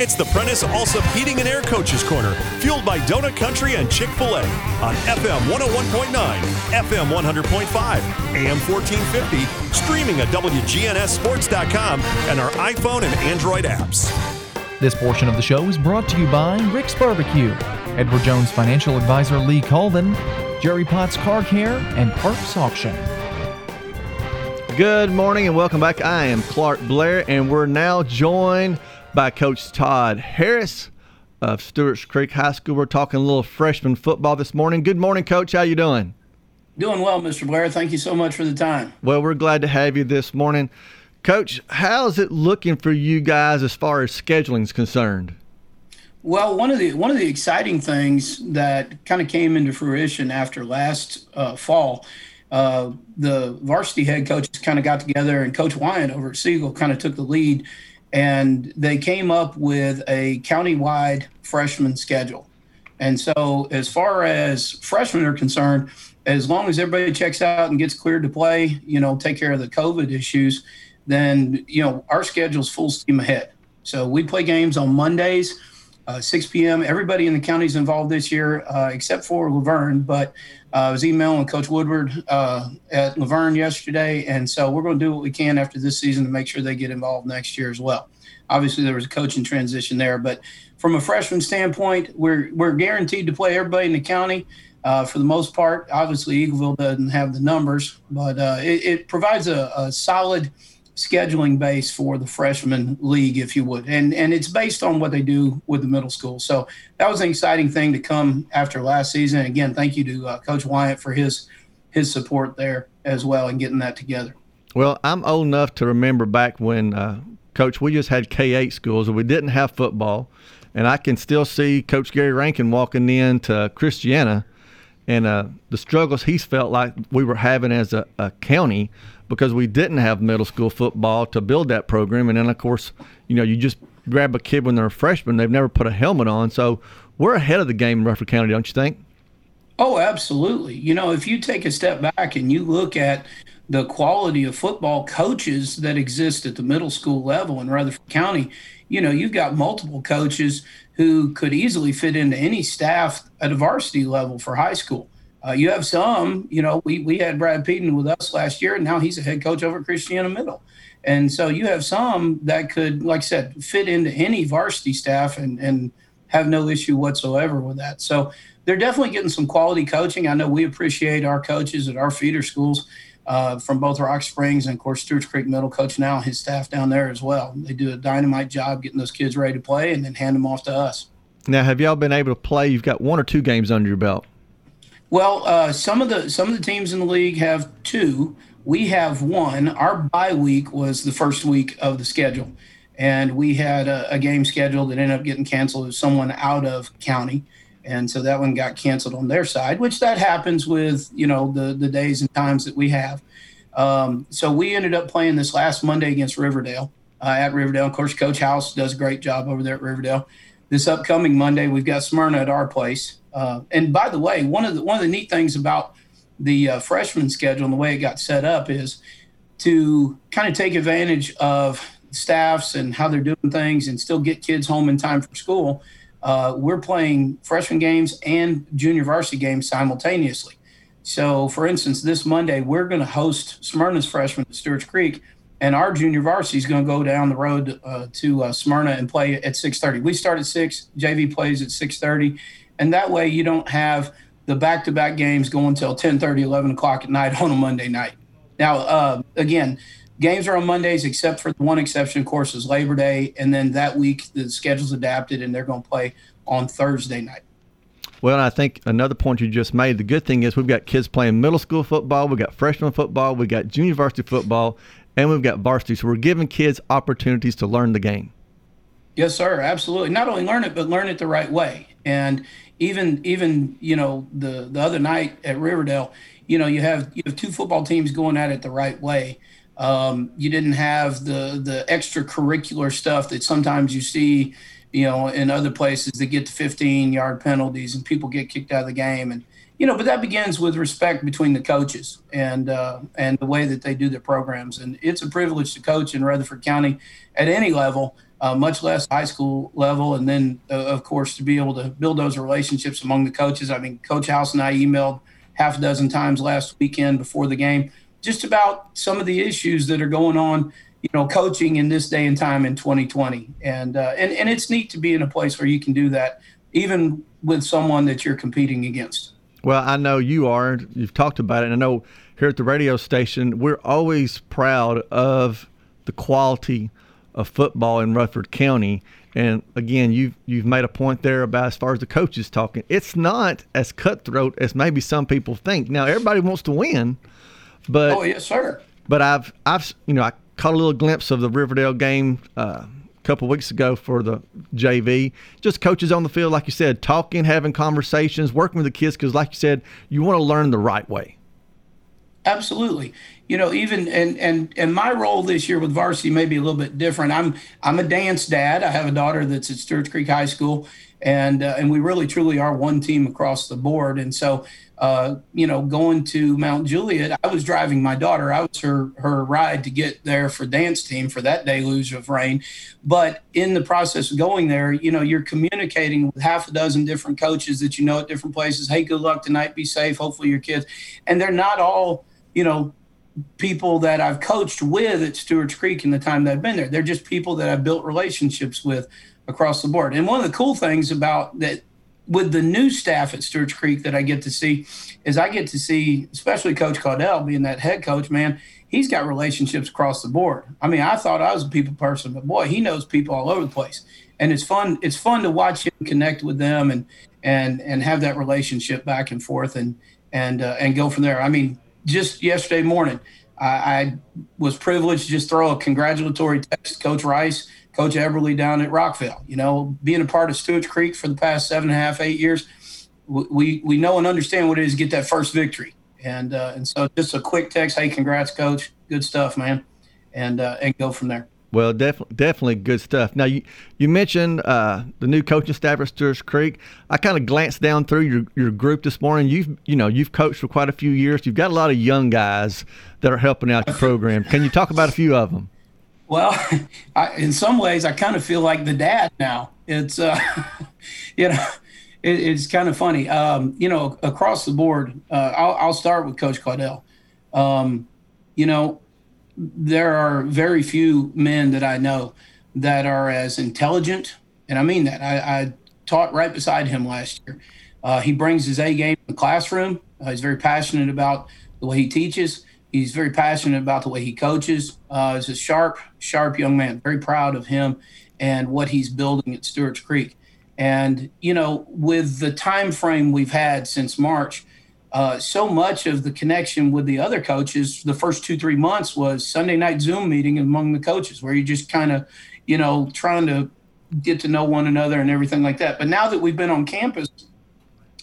It's the Prentice Allsup Heating and Air Coaches Corner, fueled by Donut Country and Chick oh fil A on FM 101.9, FM 100.5, AM 1450, streaming at WGNSSports.com and our iPhone and Android apps. This portion of the show is brought to you by Rick's Barbecue, Edward Jones Financial Advisor Lee Colvin, Jerry Potts Car Care, and Parks Auction. Good morning and welcome back. I am Clark Blair, and we're now joined by Coach Todd Harris of Stewart's Creek High School. We're talking a little freshman football this morning. Good morning, Coach. How you doing? Doing well, Mr. Blair. Thank you so much for the time. Well, we're glad to have you this morning. Coach, how's it looking for you guys as far as scheduling is concerned? Well, one of the one of the exciting things that kind of came into fruition after last uh, fall, uh, the varsity head coaches kind of got together, and Coach Wyatt over at Siegel kind of took the lead, and they came up with a countywide freshman schedule. And so, as far as freshmen are concerned, as long as everybody checks out and gets cleared to play, you know, take care of the COVID issues, then you know our schedule's full steam ahead. So we play games on Mondays uh, 6 p.m. Everybody in the county is involved this year, uh, except for La Vergne. But uh, I was emailing Coach Woodward uh, at La Vergne yesterday, and so we're going to do what we can after this season to make sure they get involved next year as well. Obviously, there was a coaching transition there, but from a freshman standpoint, we're we're guaranteed to play everybody in the county. Uh, for the most part, obviously Eagleville doesn't have the numbers, but uh, it, it, provides a, a solid scheduling base for the freshman league, if you would, and and it's based on what they do with the middle school. So that was an exciting thing to come after last season. Again, thank you to uh, Coach Wyatt for his his support there as well and getting that together. Well, I'm old enough to remember back when, uh, Coach, we just had K8 schools and we didn't have football, and I can still see Coach Gary Rankin walking in to Christiana and uh, the struggles he's felt like we were having as a, a, county because we didn't have middle school football to build that program. And then, of course, you know, you just grab a kid when they're a freshman, they've never put a helmet on. So we're ahead of the game in Rutherford County, don't you think? Oh, absolutely. You know, if you take a step back and you look at the quality of football coaches that exist at the middle school level in Rutherford County, you know, you've got multiple coaches who could easily fit into any staff at a varsity level for high school. Uh, you have some, you know, we, we had Brad Peden with us last year, and now he's a head coach over at Christiana Middle. And so you have some that could, like I said, fit into any varsity staff and, and have no issue whatsoever with that. So they're definitely getting some quality coaching. I know we appreciate our coaches at our feeder schools uh, from both Rock Springs and, of course, Stewart's Creek Middle Coach now, his staff down there as well. They do a dynamite job getting those kids ready to play and then hand them off to us. Now, have y'all been able to play? You've got one or two games under your belt. Well, uh, some of the some of the teams in the league have two. We have one. Our bye week was the first week of the schedule, and we had a, a game scheduled that ended up getting canceled. with someone out of county, and so that one got canceled on their side, which that happens with you know the the days and times that we have. Um, so we ended up playing this last Monday against Riverdale uh, at Riverdale. Of course, Coach House does a great job over there at Riverdale. This upcoming Monday, we've got Smyrna at our place. Uh, and by the way, one of the one of the neat things about the uh, freshman schedule and the way it got set up is to kind of take advantage of staffs and how they're doing things and still get kids home in time for school uh, we're playing freshman games and junior varsity games simultaneously. So, for instance, this Monday we're going to host Smyrna's freshmen at Stewart's Creek, and our junior varsity is going to go down the road uh, to uh, Smyrna and play at 6:30. We start at six. JV plays at 6:30, and that way you don't have the back-to-back games going until 10:30, 11 o'clock at night on a Monday night. Now, uh, again, games are on Mondays, except for the one exception, of course, is Labor Day. And then that week, the schedule's adapted and they're going to play on Thursday night. Well, I think another point you just made, the good thing is we've got kids playing middle school football, we've got freshman football, we've got junior varsity football, and we've got varsity. So we're giving kids opportunities to learn the game. Yes, sir. Absolutely. Not only learn it, but learn it the right way. And even even you know the the other night at Riverdale, you know you have you have two football teams going at it the right way. Um, you didn't have the the extracurricular stuff that sometimes you see, you know, in other places that get to 15 yard penalties and people get kicked out of the game. And you know, but that begins with respect between the coaches and uh, and the way that they do their programs. And it's a privilege to coach in Rutherford County at any level. uh, much less high school level. And then, uh, of course, to be able to build those relationships among the coaches. I mean, Coach House and I emailed half a dozen times last weekend before the game just about some of the issues that are going on, you know, coaching in this day and time in 2020. And, uh, and, and it's neat to be in a place where you can do that, even with someone that you're competing against. Well, I know you are. You've talked about it. I know here at the radio station, we're always proud of the quality of football in Rutherford County. And again, you've you've made a point there about as far as the coaches talking. It's not as cutthroat as maybe some people think. Now everybody wants to win, but oh yes, sir. But I've I've you know I caught a little glimpse of the Riverdale game uh, a couple weeks ago for the JV. Just coaches on the field, like you said, talking, having conversations, working with the kids because, like you said, you want to learn the right way. Absolutely. You know, even and and and my role this year with varsity may be a little bit different. I'm I'm a dance dad. I have a daughter that's at Stewart's Creek High School, and uh, and we really truly are one team across the board. And so, uh, you know, going to Mount Juliet, I was driving my daughter. I was her her ride to get there for dance team for that deluge of rain. But in the process of going there, you know, you're communicating with half a dozen different coaches that you know at different places. Hey, good luck tonight. Be safe. Hopefully your kids, and they're not all you know, people that I've coached with at Stewart's Creek in the time that I've been there. They're just people that I've built relationships with across the board. And one of the cool things about that with the new staff at Stewart's Creek that I get to see is I get to see, especially Coach Caudell being that head coach, man, he's got relationships across the board. I mean, I thought I was a people person, but boy, he knows people all over the place. And it's fun, it's fun to watch him connect with them and and and have that relationship back and forth and and uh, and go from there. I mean, just yesterday morning, I, I, was privileged to just throw a congratulatory text to Coach Rice, Coach Everly down at Rockvale. You know, being a part of Stewart's Creek for the past seven and a half, eight years, we we know and understand what it is to get that first victory. And uh, and so just a quick text, hey, congrats, Coach, good stuff, man, and uh, and go from there. Well, definitely, definitely good stuff. Now, you you mentioned uh, the new coaching staff at Stewart's Creek. I kind of glanced down through your, your group this morning. You've you know you've coached for quite a few years. You've got a lot of young guys that are helping out your program. Can you talk about a few of them? Well, I, in some ways, I kind of feel like the dad now. It's uh, you know, it, it's kind of funny. Um, you know, across the board, uh, I'll, I'll start with Coach Caudell. Um, you know, there are very few men that I know that are as intelligent, and I mean that. I, I taught right beside him last year. Uh, he brings his A game in the classroom. Uh, he's very passionate about the way he teaches. He's very passionate about the way he coaches. Uh, he's a sharp, sharp young man. Very proud of him and what he's building at Stewart's Creek. And you know, with the time frame we've had since March, uh, so much of the connection with the other coaches the first two three months was sunday night zoom meeting among the coaches where you just kind of you know trying to get to know one another and everything like that but now that we've been on campus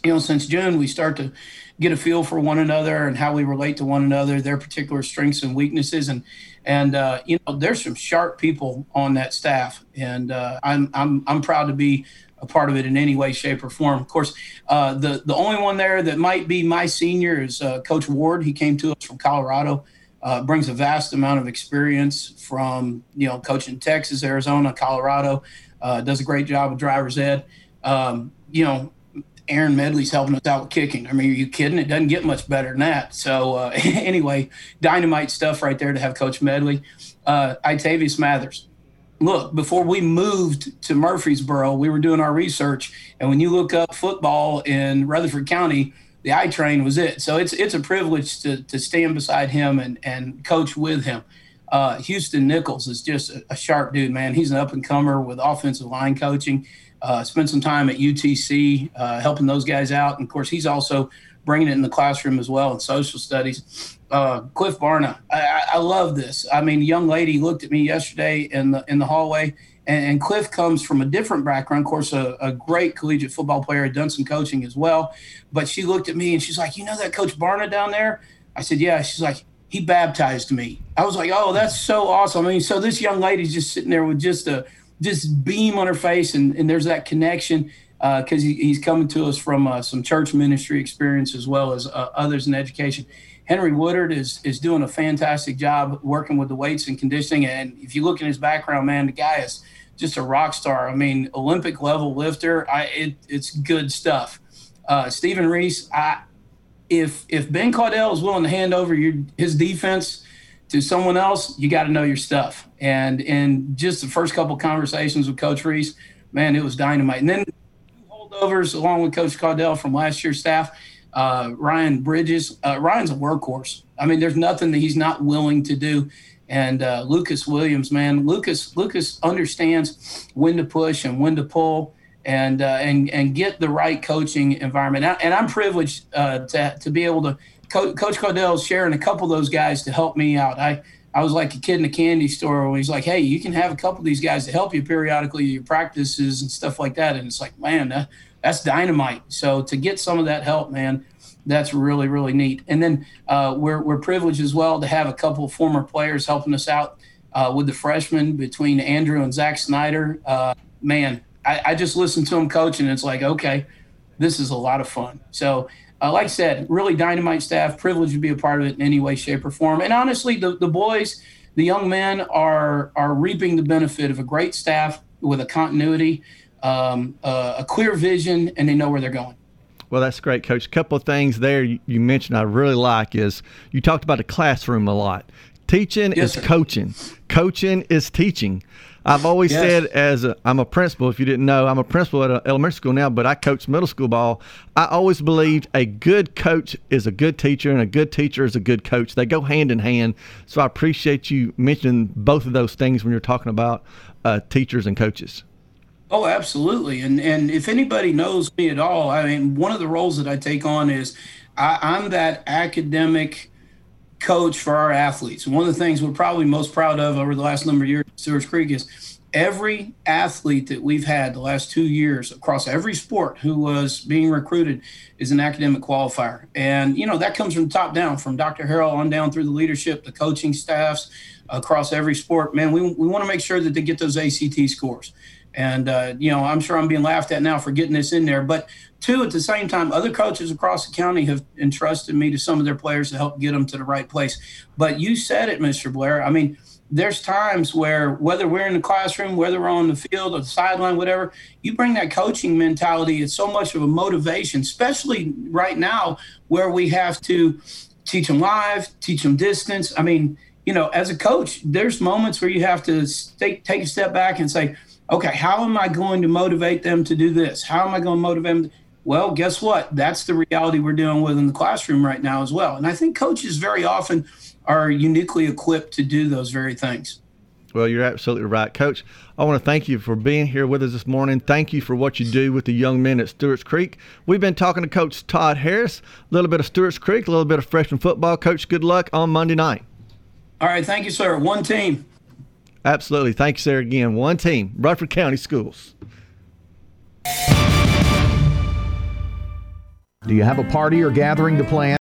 you know since june we start to get a feel for one another and how we relate to one another their particular strengths and weaknesses and and uh, you know there's some sharp people on that staff and uh, I'm, I'm i'm proud to be a part of it in any way, shape, or form. Of course, uh, the the only one there that might be my senior is uh, Coach Ward. He came to us from Colorado, uh, brings a vast amount of experience from you know coaching Texas, Arizona, Colorado. Uh, does a great job with driver's ed. Um, you know, Aaron Medley's helping us out with kicking. I mean, are you kidding? It doesn't get much better than that. So uh, anyway, dynamite stuff right there to have Coach Medley. Uh, Itavius Mathers look, before we moved to Murfreesboro, we were doing our research, and when you look up football in Rutherford County, the I train was it. So it's it's a privilege to to stand beside him and and coach with him. Uh, Houston Nichols is just a, a, sharp dude, man. He's an up and comer with offensive line coaching. Uh, spent some time at UTC uh, helping those guys out, and of course, he's also bringing it in the classroom as well in social studies uh, Cliff Barna. I, I, love this. I mean, young lady looked at me yesterday in the in the hallway, and, and Cliff comes from a different background. Of course, a, a, great collegiate football player, had done some coaching as well. But she looked at me and she's like, "You know that Coach Barna down there?" I said, "Yeah." She's like, "He baptized me." I was like, "Oh, that's so awesome!" I mean, so this young lady's just sitting there with just a just beam on her face, and, and there's that connection because uh, he, he's coming to us from uh, some church ministry experience as well as uh, others in education. Henry Woodard is is doing a fantastic job working with the weights and conditioning. And if you look in his background, man, the guy is just a rock star. I mean, Olympic level lifter. I it, it's good stuff. Uh, Stephen Reese. I if if Ben Caudell is willing to hand over your his defense to someone else, you got to know your stuff. And in just the first couple conversations with Coach Reese, man, it was dynamite. And then holdovers along with Coach Caudell from last year's staff. Uh, Ryan Bridges. Uh, Ryan's a workhorse. I mean, there's nothing that he's not willing to do. And uh, Lucas Williams, man, Lucas Lucas understands when to push and when to pull, and uh, and and get the right coaching environment. And I'm privileged uh, to to be able to. Co- Coach Caudell is sharing a couple of those guys to help me out. I I was like a kid in a candy store when he's like, "Hey, you can have a couple of these guys to help you periodically, your practices and stuff like that." And it's like, man, that, that's dynamite. So to get some of that help, man, that's really really neat. And then uh, we're we're privileged as well to have a couple of former players helping us out uh, with the freshmen between Andrew and Zach Snyder. Uh, man, I, I, just listened to them coach, and it's like, okay, this is a lot of fun. So. Uh, like I said, really dynamite staff, privileged to be a part of it in any way, shape, or form. And honestly, the, the boys, the young men are are reaping the benefit of a great staff with a continuity, um, uh, a clear vision, and they know where they're going. Well, that's great, Coach. A couple of things there you, you mentioned I really like is you talked about the classroom a lot. Teaching yes, is sir. coaching. Coaching is teaching. I've always yes. said, as i am a principal, if you didn't know, I'm a principal at an elementary school now, but I coach middle school ball. I always believed a good coach is a good teacher, and a good teacher is a good coach. They go hand in hand. So I appreciate you mentioning both of those things when you're talking about uh, teachers and coaches. Oh, absolutely. And and if anybody knows me at all, I mean, one of the roles that I take on is I, I'm that academic coach for our athletes. One of the things we're probably most proud of over the last number of years at Stewart's Creek is every athlete that we've had the last two years across every sport who was being recruited is an academic qualifier. And, you know, that comes from top down, from Dr. Harrell on down through the leadership, the coaching staffs across every sport. Man, we, we want to make sure that they get those ACT scores. And, uh, you know, I'm sure I'm being laughed at now for getting this in there. But two, at the same time, other coaches across the county have entrusted me to some of their players to help get them to the right place. But you said it, Mr. Blair. I mean, there's times where whether we're in the classroom, whether we're on the field or the sideline, whatever, you bring that coaching mentality. It's so much of a motivation, especially right now where we have to teach them live, teach them distance. I mean, you know, as a coach, there's moments where you have to take, take a step back and say, okay, how am I going to motivate them to do this? How am I going to motivate them? Well, guess what? That's the reality we're dealing with in the classroom right now as well. And I think coaches very often are uniquely equipped to do those very things. Well, you're absolutely right, Coach. I want to thank you for being here with us this morning. Thank you for what you do with the young men at Stewart's Creek. We've been talking to Coach Todd Harris, a little bit of Stewart's Creek, a little bit of freshman football. Coach, good luck on Monday night. All right, thank you, sir. One team. Absolutely. Thanks, sir. Again, one team, Rutherford County Schools. Do you have a party or gathering to plan?